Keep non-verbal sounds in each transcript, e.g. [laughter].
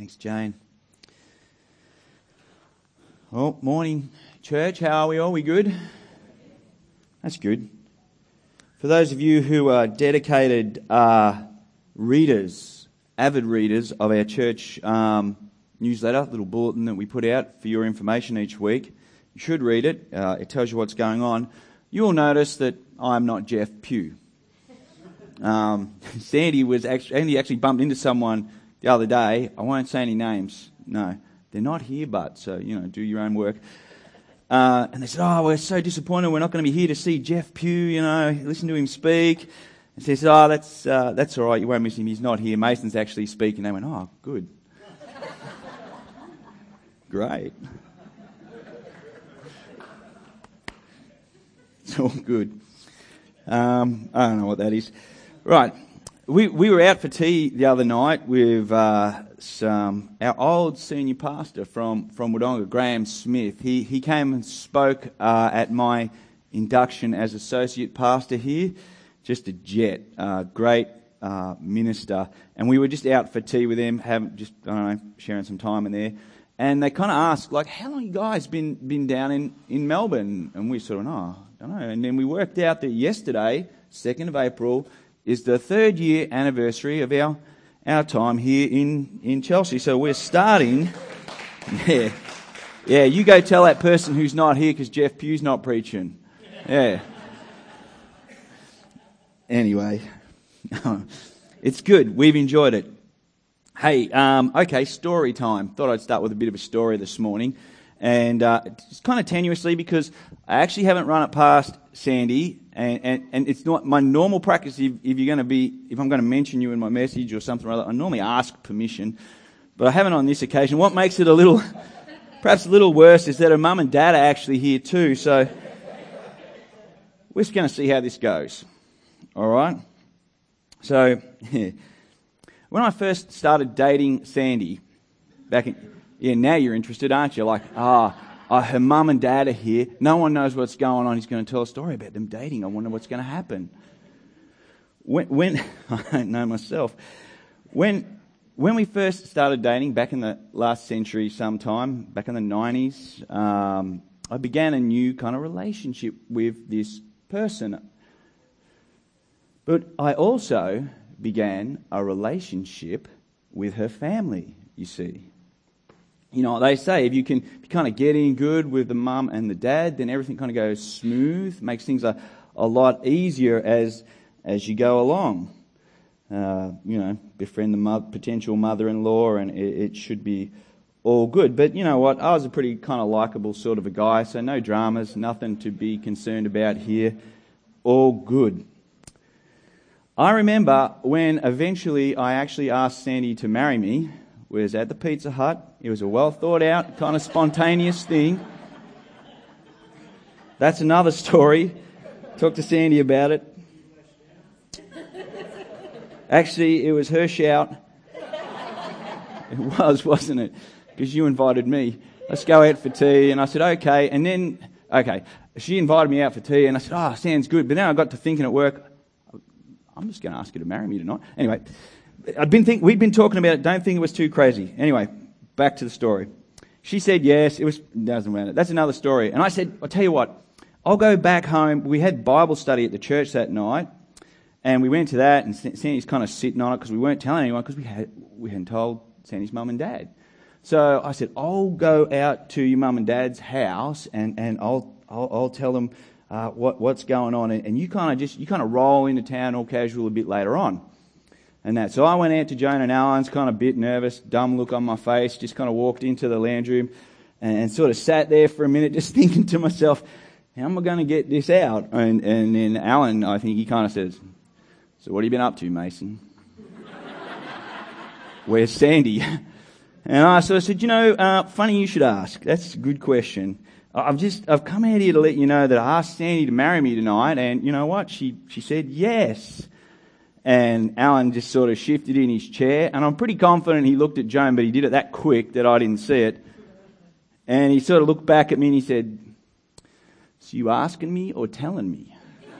Thanks, Jane. Well, morning, church. How are we all? We good? That's good. For those of you who are dedicated uh, readers, avid readers of our church um, newsletter, little bulletin that we put out for your information each week, you should read it. Uh, it tells you what's going on. You will notice that I'm not Jeff Pugh. Um, [laughs] Sandy was actually, Andy actually bumped into someone the other day. I won't say any names. No, they're not here, but so you know, do your own work. Uh, and they said, "Oh, we're so disappointed. We're not going to be here to see Jeff Pugh. You know, listen to him speak." And so he said, "Oh, that's uh, that's all right. You won't miss him. He's not here. Mason's actually speaking." They went, "Oh, good, [laughs] great." It's all good. Um, I don't know what that is. Right. We, we were out for tea the other night with uh, some, our old senior pastor from, from Wodonga, Graham Smith. He, he came and spoke uh, at my induction as associate pastor here. Just a jet, uh, great uh, minister. And we were just out for tea with him, having just, I don't know, sharing some time in there. And they kind of asked, like, how long you guys been, been down in, in Melbourne? And we sort of, oh, I don't know. And then we worked out that yesterday, 2nd of April, is the third year anniversary of our, our time here in, in Chelsea. So we're starting. [laughs] Yeah. Yeah, you go tell that person who's not here because Jeff Pugh's not preaching. Yeah. Anyway, [laughs] it's good. We've enjoyed it. Hey, um, okay, story time. Thought I'd start with a bit of a story this morning. And uh, it's kind of tenuously because I actually haven't run it past Sandy and, and, and it's not my normal practice if, if you're going to be, if I'm going to mention you in my message or something or other, I normally ask permission, but I haven't on this occasion. What makes it a little, [laughs] perhaps a little worse is that her mum and dad are actually here too, so we're just going to see how this goes. Alright? So, yeah. [laughs] when I first started dating Sandy, back in, yeah, now you're interested, aren't you? Like, ah, uh, her mum and dad are here. No one knows what's going on. He's going to tell a story about them dating. I wonder what's going to happen. When, when [laughs] I don't know myself. When, when we first started dating back in the last century sometime, back in the 90s, um, I began a new kind of relationship with this person. But I also began a relationship with her family, you see you know, they say if you can if you kind of get in good with the mum and the dad, then everything kind of goes smooth, makes things a, a lot easier as as you go along. Uh, you know, befriend the mother, potential mother-in-law, and it, it, should be all good. But you know what? I was a pretty kind of likable sort of a guy, so no dramas, nothing to be concerned about here. All good. I remember when eventually I actually asked Sandy to marry me was at the Pizza Hut. It was a well thought out, kind of spontaneous thing. That's another story. Talk to Sandy about it. Actually, it was her shout. It was, [laughs] wasn't it? Because you invited me. Let's go out for tea. And I said, okay. And then, okay, she invited me out for tea. And I said, oh, sounds good. But then I got to thinking at work, I'm just going to ask her to marry me tonight. Anyway, I'd been think, we'd been talking about it. Don't think it was too crazy. Anyway, back to the story. She said yes. It was doesn't matter. That's another story. And I said, I'll tell you what. I'll go back home. We had Bible study at the church that night, and we went to that. And Sandy's kind of sitting on it because we weren't telling anyone because we had we hadn't told Sandy's mum and dad. So I said, I'll go out to your mum and dad's house, and and I'll I'll, I'll tell them uh, what what's going on, and you kind of just you kind of roll into town all casual a bit later on and that. So I went out to Joan and Alan's, kind of bit nervous, dumb look on my face, just kind of walked into the lounge room and, and sort of sat there for a minute, [laughs] just thinking to myself, how am I going to get this out? And, and then Alan, I think he kind of says, so what have you been up to, Mason? [laughs] Where's Sandy? [laughs] And I sort of said, you know, uh, funny you should ask. That's a good question. I've just, I've come out here to let you know that I asked Sandy to marry me tonight, and you know what? She, she said yes. And Alan just sort of shifted in his chair. And I'm pretty confident he looked at Joan, but he did it that quick that I didn't see it. And he sort of looked back at me and he said, So you asking me or telling me?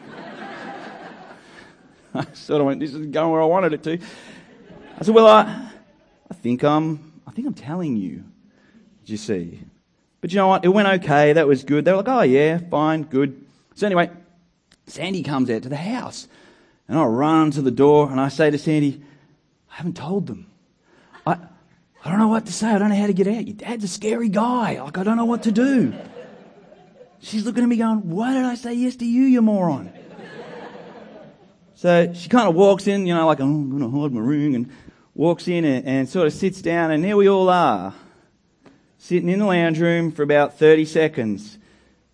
[laughs] I sort of went, This is going where I wanted it to. I said, Well, I, I think I'm, I think I'm telling you. Did you see? But you know what? It went okay. That was good. They were like, oh, yeah, fine, good. So anyway, Sandy comes out to the house. And I run to the door and I say to Sandy, I haven't told them. I, I don't know what to say. I don't know how to get out. Your dad's a scary guy. Like, I don't know what to do. She's looking at me going, Why did I say yes to you, you moron? So she kind of walks in, you know, like, oh, I'm going to hide my ring, and walks in and, and sort of sits down, and there we all are, sitting in the lounge room for about 30 seconds.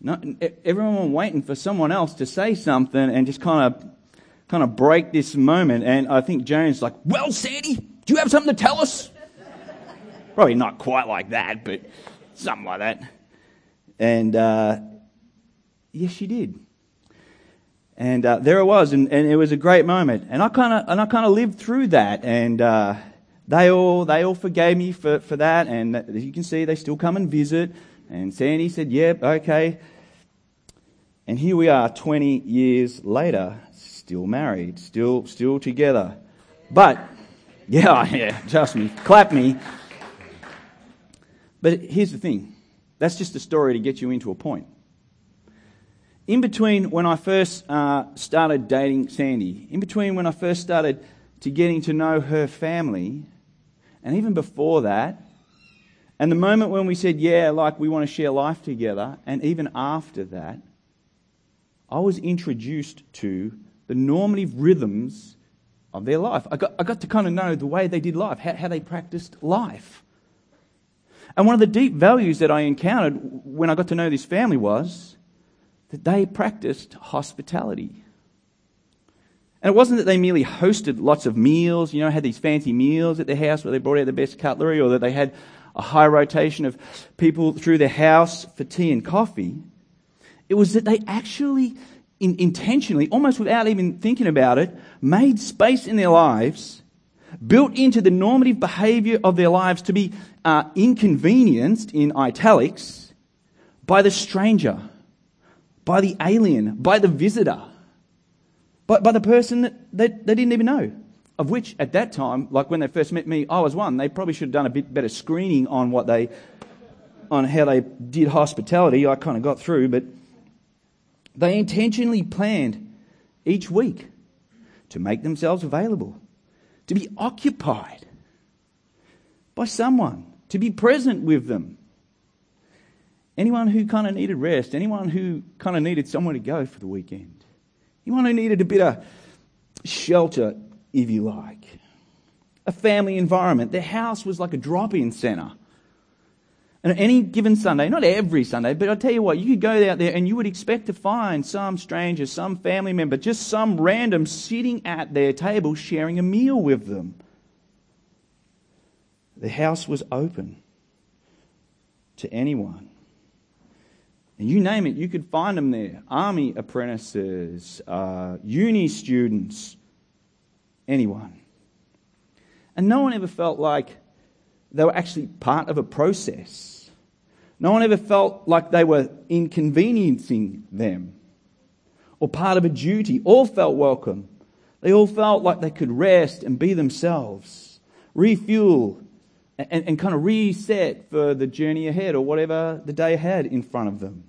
Not, everyone waiting for someone else to say something and just kind of, kind of break this moment. And I think Joan's like, well, Sandy, do you have something to tell us? Probably not quite like that, but something like that. And, uh, yes, she did. And uh, there it was, and, and, it was a great moment. And I kind of and I kind of lived through that, and uh, they all they all forgave me for, for that. And as you can see, they still come and visit. And Sandy said, "Yep, okay." And here we are, 20 years later, still married, still still together. But yeah, [laughs] yeah, trust me, clap me. But here's the thing: that's just a story to get you into a point in between when I first uh, started dating Sandy, in between when I first started to getting to know her family, and even before that, and the moment when we said, yeah, like we want to share life together, and even after that, I was introduced to the normative rhythms of their life. I got, I got to kind of know the way they did life, how, how they practiced life. And one of the deep values that I encountered when I got to know this family was that they practiced hospitality. And it wasn't that they merely hosted lots of meals, you know, had these fancy meals at their house where they brought out the best cutlery, or that they had a high rotation of people through their house for tea and coffee. It was that they actually, in, intentionally, almost without even thinking about it, made space in their lives, built into the normative behavior of their lives to be uh, inconvenienced, in italics, by the stranger by the alien, by the visitor, by, by the person that, that they didn't even know. Of which, at that time, like when they first met me, I was one. They probably should have done a bit better screening on what they, on how they did hospitality. I kind of got through, but they intentionally planned each week to make themselves available, to be occupied by someone, to be present with them, Anyone who kind of needed rest, anyone who kind of needed somewhere to go for the weekend, anyone who needed a bit of shelter, if you like, a family environment. Their house was like a drop in centre. And any given Sunday, not every Sunday, but I'll tell you what, you could go out there and you would expect to find some stranger, some family member, just some random sitting at their table sharing a meal with them. The house was open to anyone. And you name it, you could find them there. Army apprentices, uh, uni students, anyone. And no one ever felt like they were actually part of a process. No one ever felt like they were inconveniencing them or part of a duty. All felt welcome. They all felt like they could rest and be themselves, refuel, and, and kind of reset for the journey ahead or whatever the day had in front of them.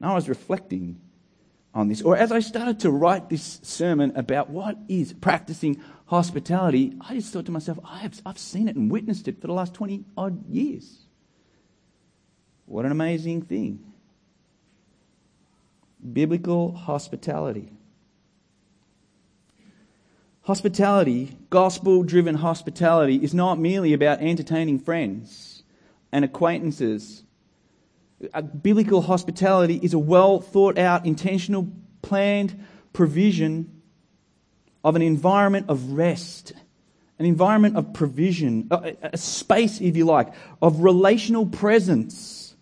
And I was reflecting on this, or as I started to write this sermon about what is practicing hospitality, I just thought to myself, I have, I've seen it and witnessed it for the last 20 odd years. What an amazing thing. Biblical hospitality. Hospitality, gospel driven hospitality, is not merely about entertaining friends and acquaintances. Biblical hospitality is a well thought out, intentional, planned provision of an environment of rest, an environment of provision, a, space, if you like, of relational presence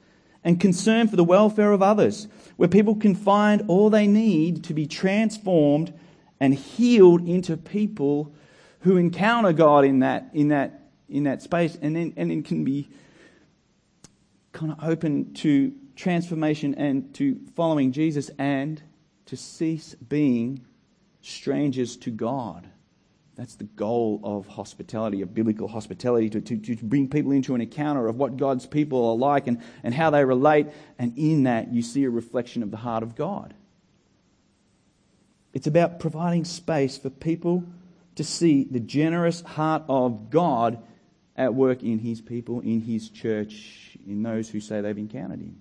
and concern for the welfare of others, where people can find all they need to be transformed and healed into people who encounter God in that, in that, in that space and then, and then can be kind of open to transformation and to following Jesus and to cease being strangers to God. That's the goal of hospitality, of biblical hospitality, to, to, to bring people into an encounter of what God's people are like and, and how they relate. And in that, you see a reflection of the heart of God. It's about providing space for people to see the generous heart of God at work in His people, in His church, in those who say they've encountered Him.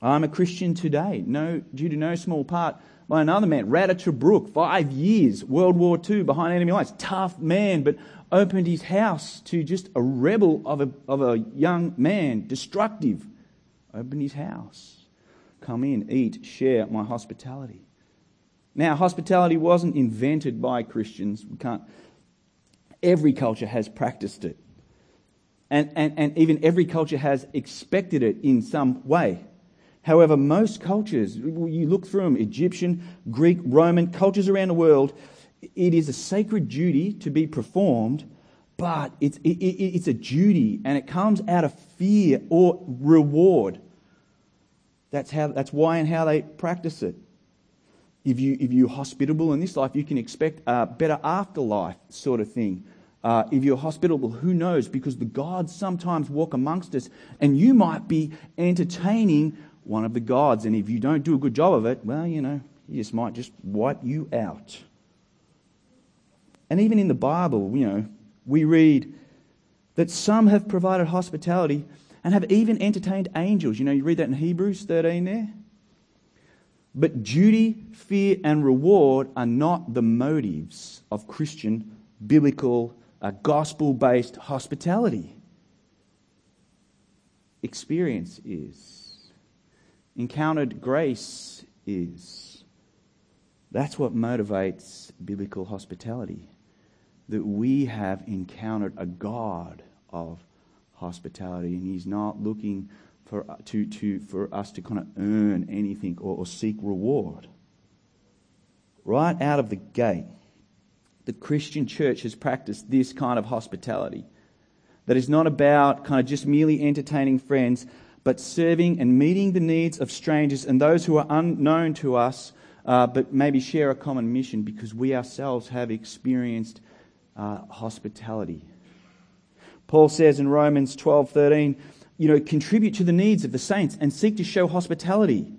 I'm a Christian today, no, due to no small part by another man, Rat of Tobruk, five years, World War II, behind enemy lines. Tough man, but opened his house to just a rebel of a, of a young man, destructive. Opened his house. Come in, eat, share my hospitality. Now, hospitality wasn't invented by Christians. We can't. Every culture has practiced it. And, and, and even every culture has expected it in some way. However, most cultures, you look through them Egyptian, Greek, Roman, cultures around the world, it is a sacred duty to be performed, but it's, it, it, it's a duty and it comes out of fear or reward. That's, how, that's why and how they practice it. If, you, if you're hospitable in this life, you can expect a better afterlife sort of thing. Uh, if you're hospitable, who knows? Because the gods sometimes walk amongst us, and you might be entertaining one of the gods. And if you don't do a good job of it, well, you know, he just might just wipe you out. And even in the Bible, you know, we read that some have provided hospitality and have even entertained angels. You know, you read that in Hebrews 13 there. But duty, fear, and reward are not the motives of Christian, biblical, uh, gospel based hospitality. Experience is encountered grace is. That's what motivates biblical hospitality. That we have encountered a God of hospitality, and He's not looking for, to, to, for us to kind of earn anything or, or seek reward. Right out of the gate, the Christian church has practiced this kind of hospitality that is not about kind of just merely entertaining friends, but serving and meeting the needs of strangers and those who are unknown to us, uh, but maybe share a common mission because we ourselves have experienced uh, hospitality. Paul says in Romans 12:13, you know, contribute to the needs of the saints and seek to show hospitality.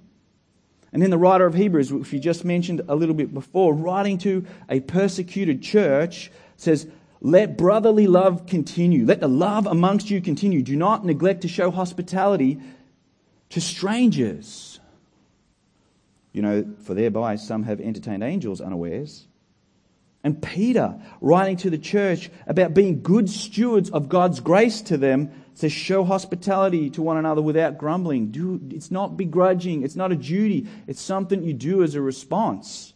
And then the writer of Hebrews, which we just mentioned a little bit before, writing to a persecuted church, says, let brotherly love continue. Let the love amongst you continue. Do not neglect to show hospitality to strangers. You know, for thereby some have entertained angels unawares. And Peter, writing to the church about being good stewards of God's grace to them, says, Show hospitality to one another without grumbling. Do, it's not begrudging, it's not a duty, it's something you do as a response.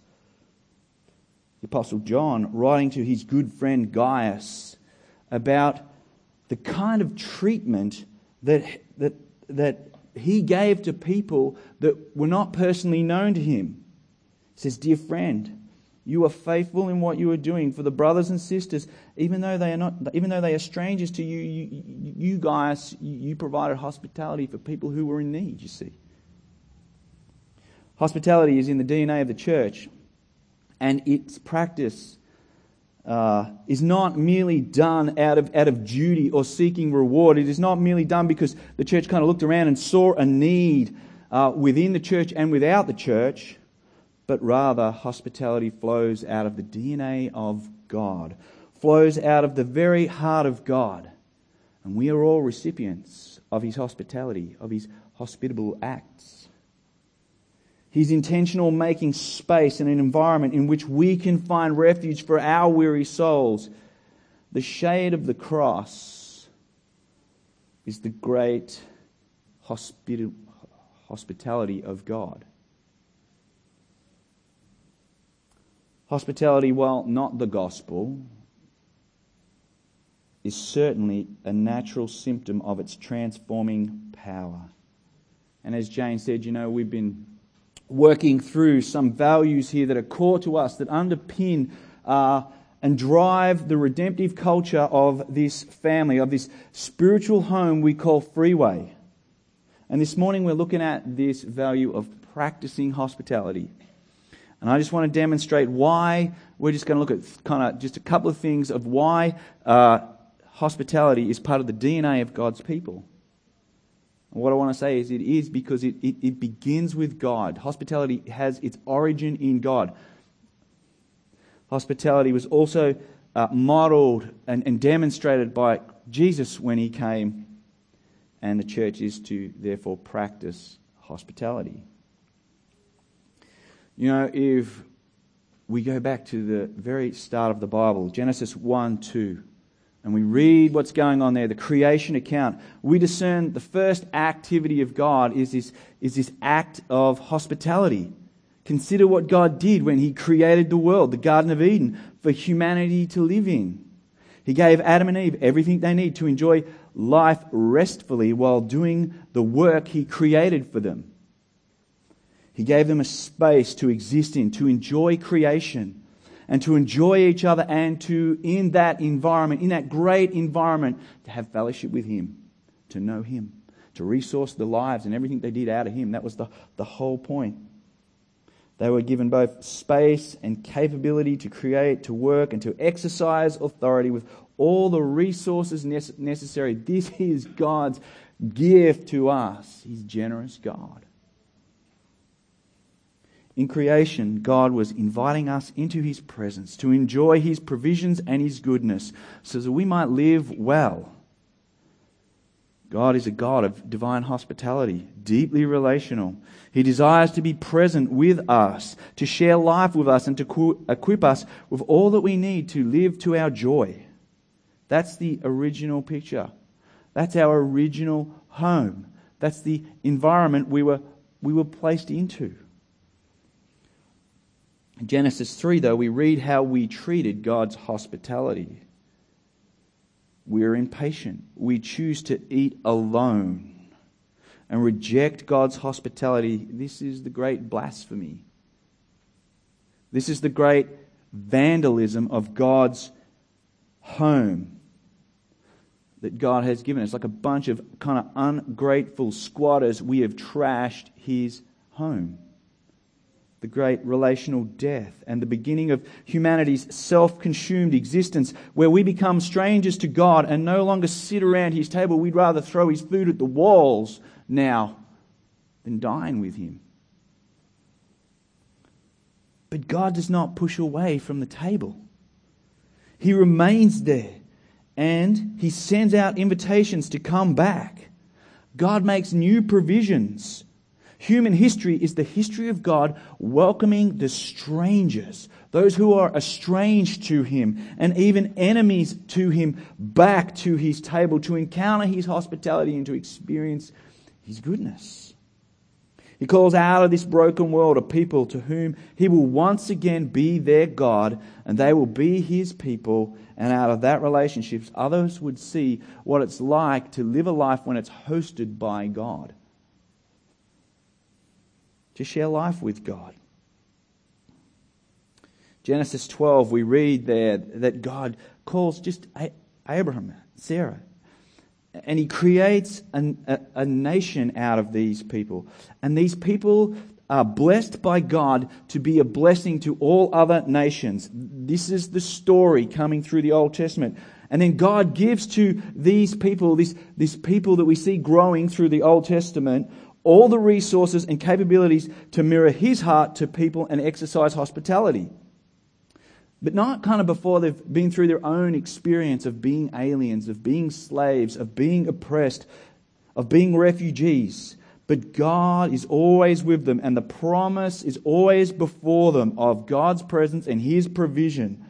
The Apostle John, writing to his good friend Gaius about the kind of treatment that, that, that he gave to people that were not personally known to him. Says, Dear friend, you are faithful in what you are doing for the brothers and sisters, even though they are not, even though they are strangers to you. You, you guys, you provided hospitality for people who were in need. You see, hospitality is in the DNA of the church and its practice uh, is not merely done out of, out of duty or seeking reward. It is not merely done because the church kind of looked around and saw a need uh, within the church and without the church, but rather hospitality flows out of the DNA of God, flows out of the very heart of God. And we are all recipients of his hospitality, of his hospitable acts. He's intentional making space and an environment in which we can find refuge for our weary souls. The shade of the cross is the great hospitality of God. Hospitality, while not the gospel, is certainly a natural symptom of its transforming power. And as Jane said, you know, we've been working through some values here that are core to us, that underpin uh, and drive the redemptive culture of this family, of this spiritual home we call Freeway. And this morning we're looking at this value of practicing hospitality. And I just want to demonstrate why we're just going to look at kind of just a couple of things of why uh, hospitality is part of the DNA of God's people. And what I want to say is it is because it, it, it begins with God. Hospitality has its origin in God. Hospitality was also uh, modeled and, and demonstrated by Jesus when he came, and the church is to therefore practice hospitality. You know, if we go back to the very start of the Bible, Genesis 1 2, and we read what's going on there, the creation account, we discern the first activity of God is this, is this act of hospitality. Consider what God did when He created the world, the Garden of Eden, for humanity to live in. He gave Adam and Eve everything they need to enjoy life restfully while doing the work He created for them. He gave them a space to exist in, to enjoy creation, and to enjoy each other, and to, in that environment, in that great environment, to have fellowship with Him, to know Him, to resource the lives and everything they did out of Him. That was the, the whole point. They were given both space and capability to create, to work, and to exercise authority with all the resources necessary. This is God's gift to us. He's generous God. In creation, God was inviting us into His presence to enjoy His provisions and His goodness so that we might live well. God is a God of divine hospitality, deeply relational. He desires to be present with us, to share life with us, and to equip us with all that we need to live to our joy. That's the original picture. That's our original home. That's the environment we were, we were placed into. Genesis 3, though, we read how we treated God's hospitality. We are impatient. We choose to eat alone and reject God's hospitality. This is the great blasphemy. This is the great vandalism of God's home that God has given us. Like a bunch of kind of ungrateful squatters, we have trashed his home the great relational death and the beginning of humanity's self consumed existence, where we become strangers to God and no longer sit around his table. We'd rather throw his food at the walls now than dine with him. But God does not push away from the table, he remains there and he sends out invitations to come back. God makes new provisions Human history is the history of God welcoming the strangers, those who are estranged to Him and even enemies to Him, back to His table to encounter His hospitality and to experience His goodness. He calls out of this broken world a people to whom He will once again be their God and they will be His people. And out of that relationship, others would see what it's like to live a life when it's hosted by God to share life with God. Genesis 12, we read there that God calls just Abraham, Sarah, and he creates an, a, a nation out of these people. And these people are blessed by God to be a blessing to all other nations. This is the story coming through the Old Testament. And then God gives to these people, this, this people that we see growing through the Old Testament, all the resources and capabilities to mirror his heart to people and exercise hospitality. But not kind of before they've been through their own experience of being aliens, of being slaves, of being oppressed, of being refugees. But God is always with them, and the promise is always before them of God's presence and His provision.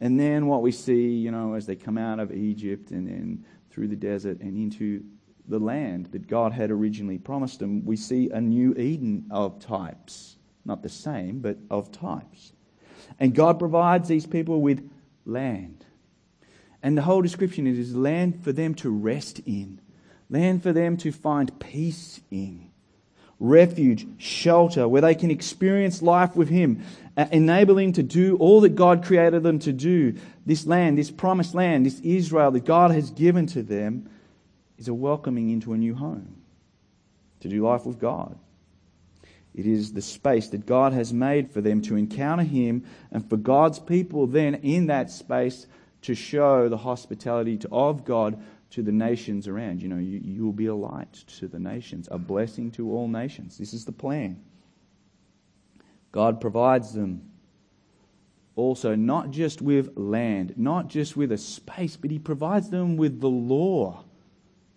And then what we see, you know, as they come out of Egypt and then through the desert and into the land that God had originally promised them, we see a new Eden of types. Not the same, but of types. And God provides these people with land. And the whole description is land for them to rest in, land for them to find peace in, refuge, shelter, where they can experience life with Him, uh, enabling to do all that God created them to do. This land, this promised land, this Israel that God has given to them is a welcoming into a new home to do life with God. It is the space that God has made for them to encounter Him and for God's people then in that space to show the hospitality of God to the nations around. You know, you, you will be a light to the nations, a blessing to all nations. This is the plan. God provides them also not just with land, not just with a space, but He provides them with the law.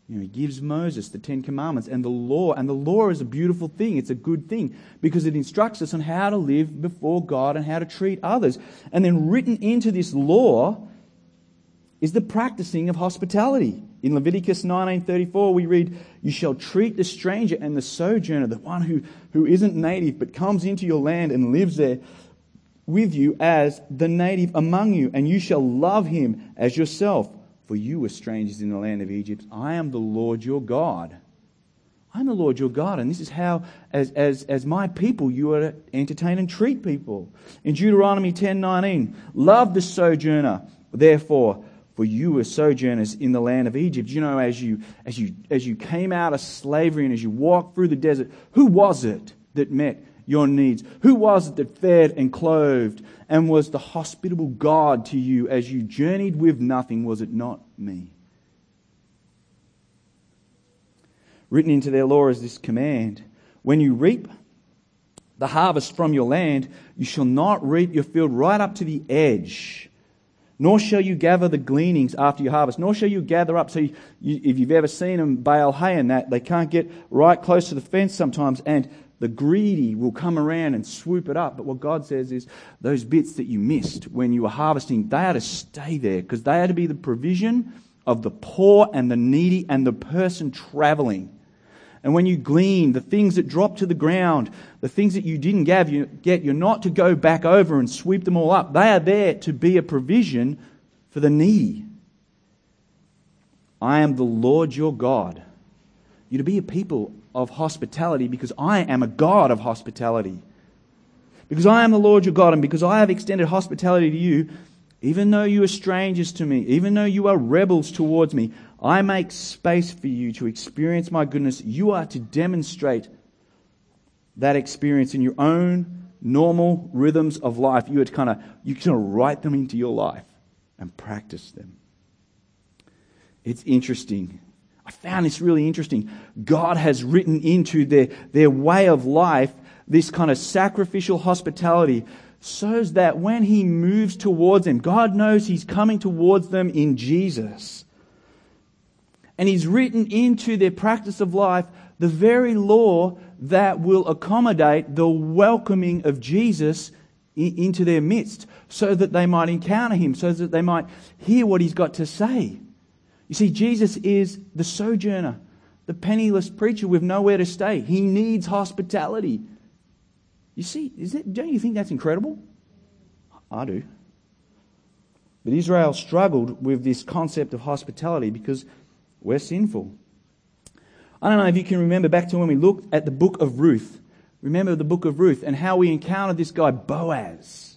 You know, he gives Moses the Ten Commandments and the law. And the law is a beautiful thing. It's a good thing because it instructs us on how to live before God and how to treat others. And then written into this law is the practicing of hospitality. In Leviticus 19:34 we read, "You shall treat the stranger and the sojourner, the one who, who isn't native but comes into your land and lives there with you as the native among you, and you shall love him as yourself." For you were strangers in the land of Egypt. I am the Lord your God. I'm the Lord your God, and this is how, as, as, as my people, you are to entertain and treat people. In Deuteronomy 10:19, love the sojourner, therefore, for you were sojourners in the land of Egypt. You know, as you as you as you came out of slavery and as you walked through the desert, who was it that met your needs? Who was it that fed and clothed and was the hospitable God to you as you journeyed with nothing? Was it not me? Written into their law is this command When you reap the harvest from your land, you shall not reap your field right up to the edge. Nor shall you gather the gleanings after your harvest, nor shall you gather up. So, you, if you've ever seen them bale hay and that, they can't get right close to the fence sometimes, and the greedy will come around and swoop it up. But what God says is those bits that you missed when you were harvesting, they are to stay there because they are to be the provision of the poor and the needy and the person traveling. And when you glean the things that drop to the ground, the things that you didn't get, you're not to go back over and sweep them all up. They are there to be a provision for the needy. I am the Lord your God. You're to be a people of hospitality because I am a God of hospitality. Because I am the Lord your God, and because I have extended hospitality to you, even though you are strangers to me, even though you are rebels towards me, I make space for you to experience my goodness. You are to demonstrate that experience in your own normal rhythms of life. You are to kind of you kind of write them into your life and practice them. It's interesting I found this really interesting. God has written into their, their way of life this kind of sacrificial hospitality so that when He moves towards them, God knows He's coming towards them in Jesus. And He's written into their practice of life the very law that will accommodate the welcoming of Jesus into their midst so that they might encounter Him, so that they might hear what He's got to say. You see, Jesus is the sojourner, the penniless preacher with nowhere to stay. He needs hospitality. You see, don't you think that's incredible? I do. But Israel struggled with this concept of hospitality because we're sinful. I don't know if you can remember back to when we looked at the book of Ruth. Remember the book of Ruth and how we encountered this guy, Boaz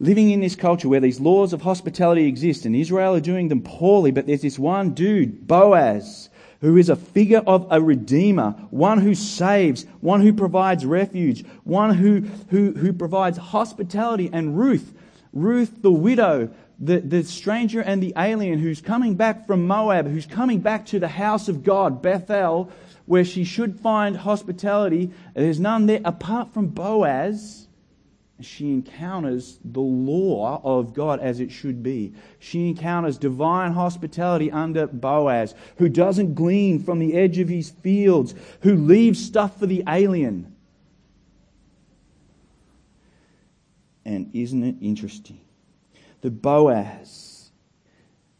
living in this culture where these laws of hospitality exist, and Israel are doing them poorly, but there's this one dude, Boaz, who is a figure of a redeemer, one who saves, one who provides refuge, one who, who, who provides hospitality, and Ruth, Ruth the widow, the, the stranger and the alien who's coming back from Moab, who's coming back to the house of God, Bethel, where she should find hospitality. There's none there apart from Boaz she encounters the law of God as it should be. She encounters divine hospitality under Boaz, who doesn't glean from the edge of his fields, who leaves stuff for the alien. And isn't it interesting? The Boaz,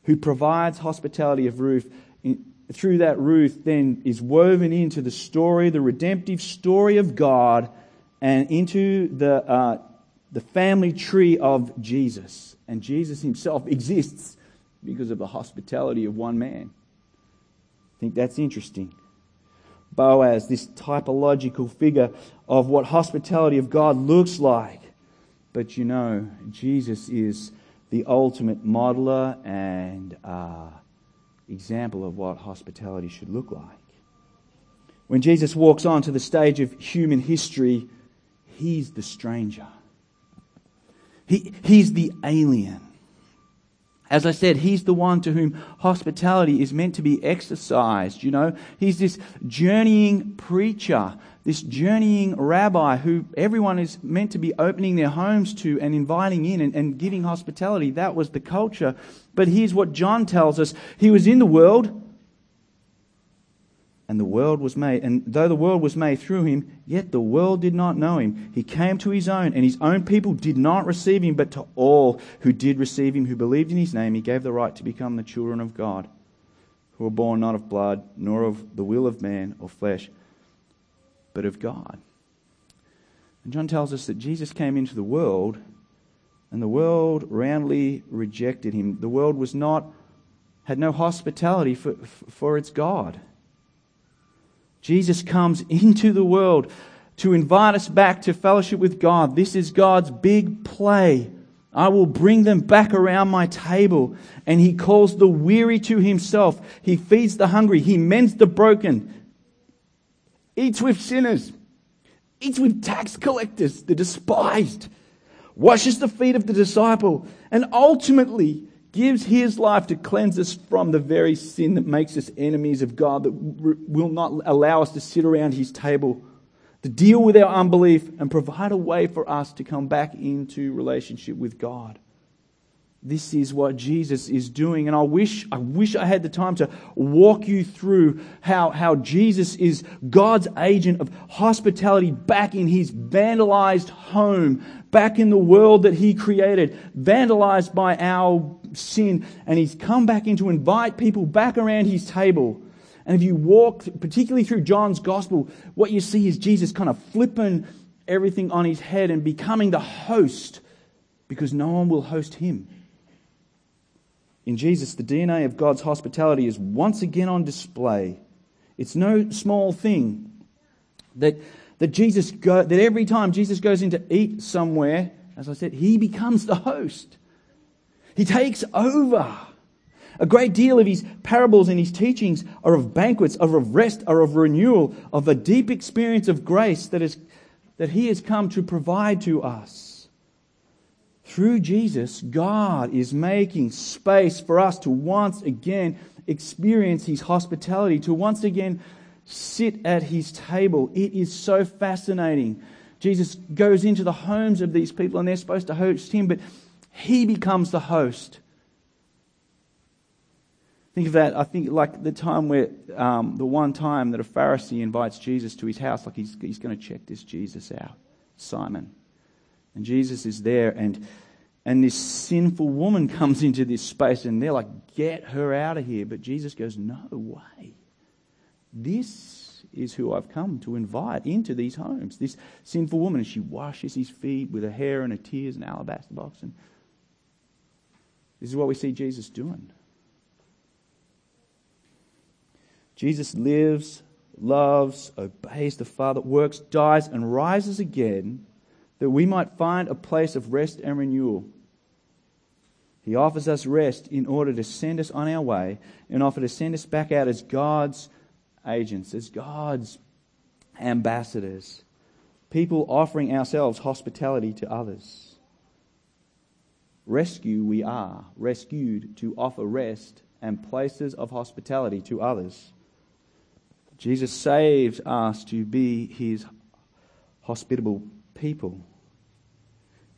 who provides hospitality of Ruth, through that Ruth then is woven into the story, the redemptive story of God, and into the uh, the family tree of Jesus. And Jesus himself exists because of the hospitality of one man. I think that's interesting. Boaz, this typological figure of what hospitality of God looks like. But you know, Jesus is the ultimate modeler and uh, example of what hospitality should look like. When Jesus walks onto the stage of human history, he's the stranger. He, he's the alien. As I said, he's the one to whom hospitality is meant to be exercised. You know, he's this journeying preacher, this journeying rabbi who everyone is meant to be opening their homes to and inviting in and, and giving hospitality. That was the culture. But here's what John tells us He was in the world, and the world was made. And though the world was made through him, yet the world did not know him. He came to his own, and his own people did not receive him, but to all who did receive him, who believed in his name, he gave the right to become the children of God, who were born not of blood, nor of the will of man or flesh, but of God. And John tells us that Jesus came into the world, and the world roundly rejected him. The world was not, had no hospitality for, for its God. Jesus comes [laughs] into the world to invite us back to fellowship with God. This is God's big play. I will bring them back around my table. And he calls the weary to himself. He feeds the hungry. He mends the broken. Eats with sinners. Eats with tax collectors, the despised. Washes the feet of the disciple. And ultimately gives his life to cleanse us from the very sin that makes us enemies of God, that will not allow us to sit around his table, to deal with our unbelief and provide a way for us to come back into relationship with God. This is what Jesus is doing. And I wish, I wish I had the time to walk you through how, how Jesus is God's agent of hospitality back in his vandalized home, back in the world that he created, vandalized by our sin. And he's come back in to invite people back around his table. And if you walk, particularly through John's gospel, what you see is Jesus kind of flipping everything on his head and becoming the host because no one will host him. In Jesus, the DNA of God's hospitality is once again on display. It's no small thing that, that Jesus go, that every time Jesus goes in to eat somewhere, as I said, he becomes the host. He takes over. A great deal of his parables and his teachings are of banquets, are of rest, are of renewal, of a deep experience of grace that, is, that he has come to provide to us. Through Jesus, God is making space for us to once again experience His hospitality, to once again sit at His table. It is so fascinating. Jesus goes into the homes of these people and they're supposed to host Him, but He becomes the host. Think of that. I think like the time where, um, the one time that a Pharisee invites Jesus to his house, like he's, he's going to check this Jesus out, Simon. And Jesus is there, and, and this sinful woman [laughs] comes into this space, and they're like, Get her out of here. But Jesus goes, No way. This is who I've come to invite into these homes. This sinful woman, and she washes his feet with her hair and her tears and alabaster box. And this is what we see Jesus doing. Jesus lives, loves, obeys the Father, works, dies, and rises again that we might find a place of rest and renewal. He offers us rest in order to send us on our way and offer to send us back out as God's agents, as God's ambassadors, people offering ourselves hospitality to others. Rescue we are, rescued to offer rest and places of hospitality to others. Jesus saves us to be his hospitable people.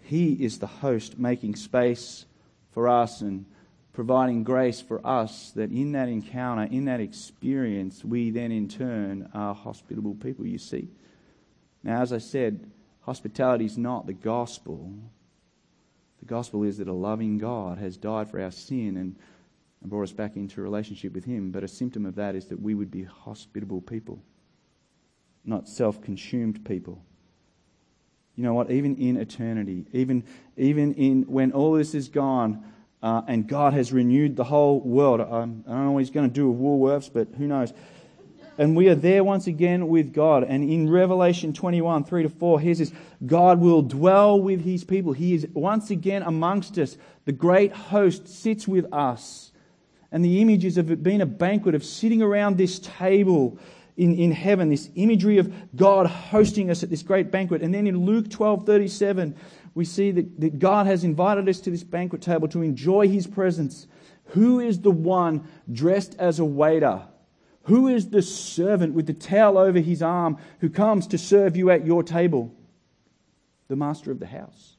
He is the host, making space for us and providing grace for us that in that encounter, in that experience, we then in turn are hospitable people, you see. Now, as I said, hospitality is not the gospel. The gospel is that a loving God has died for our sin and, brought us back into relationship with Him. But a symptom of that is that we would be hospitable people, not self consumed people. You know what? Even in eternity, even, even in when all this is gone uh, and God has renewed the whole world, um, I don't know what He's going to do with Woolworths, but who knows? And we are there once again with God. And in Revelation 21, 3 to 4, here's this God will dwell with His people. He is once again amongst us. The great host sits with us. And the image is of it being a banquet, of sitting around this table in, in heaven, this imagery of God hosting us at this great banquet. And then in Luke 12 37, we see that, that God has invited us to this banquet table to enjoy his presence. Who is the one dressed as a waiter? Who is the servant with the towel over his arm who comes to serve you at your table? The master of the house,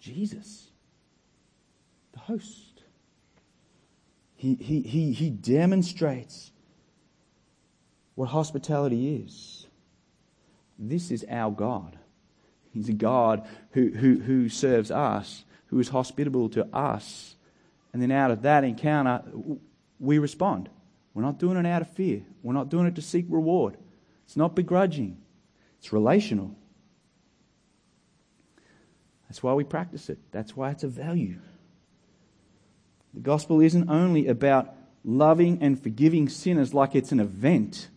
Jesus, the host. He, he, he, he demonstrates what hospitality is. This is our God. He's a God who, who, who serves us, who is hospitable to us. And then out of that encounter, we respond. We're not doing it out of fear. We're not doing it to seek reward. It's not begrudging, it's relational. That's why we practice it. That's why it's a value. The gospel isn't only about loving and forgiving sinners like it's an event.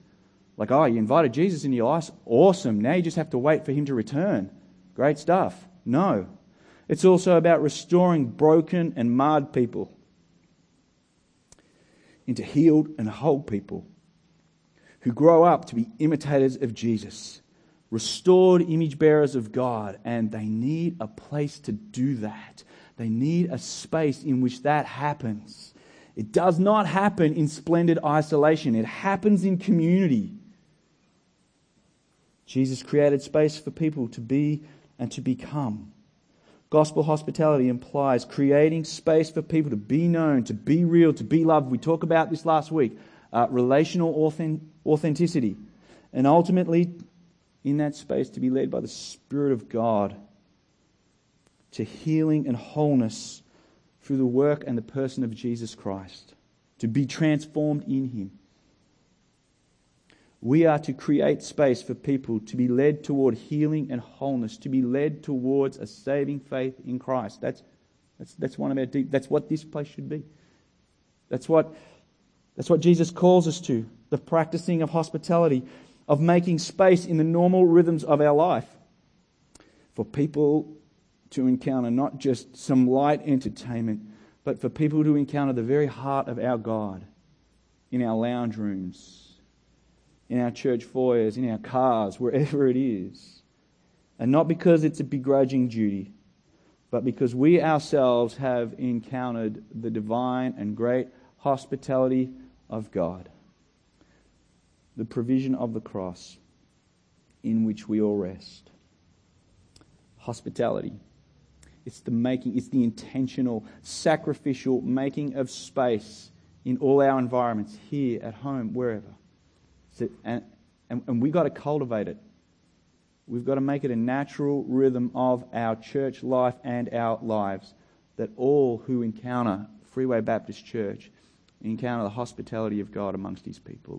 Like, oh, you invited Jesus into your life. Awesome. Now you just have to wait for him to return. Great stuff. No. It's also about restoring broken and marred people into healed and whole people who grow up to be imitators of Jesus, restored image bearers of God, and they need a place to do that. They need a space in which that happens. It does not happen in splendid isolation, it happens in community. Jesus created space for people to be and to become. Gospel hospitality implies creating space for people to be known, to be real, to be loved. We talked about this last week uh, relational authenticity. And ultimately, in that space, to be led by the Spirit of God to healing and wholeness through the work and the person of Jesus Christ, to be transformed in Him. We are to create space for people to be led toward healing and wholeness, to be led towards a saving faith in Christ. That's, that's, that's one of our deep, that's what this place should be. That's what, that's what Jesus calls us to the practicing of hospitality, of making space in the normal rhythms of our life for people to encounter not just some light entertainment, but for people to encounter the very heart of our God in our lounge rooms in our church foyers, in our cars, wherever it is. And not because it's a begrudging duty, but because we ourselves have encountered the divine and great hospitality of God, the provision of the cross in which we all rest. Hospitality. It's the making, it's the intentional, sacrificial making of space in all our environments, here, at home, wherever. And, and, and we've got to cultivate it. We've got to make it a natural rhythm of our church life and our lives that all who encounter Freeway Baptist Church encounter the hospitality of God amongst his people.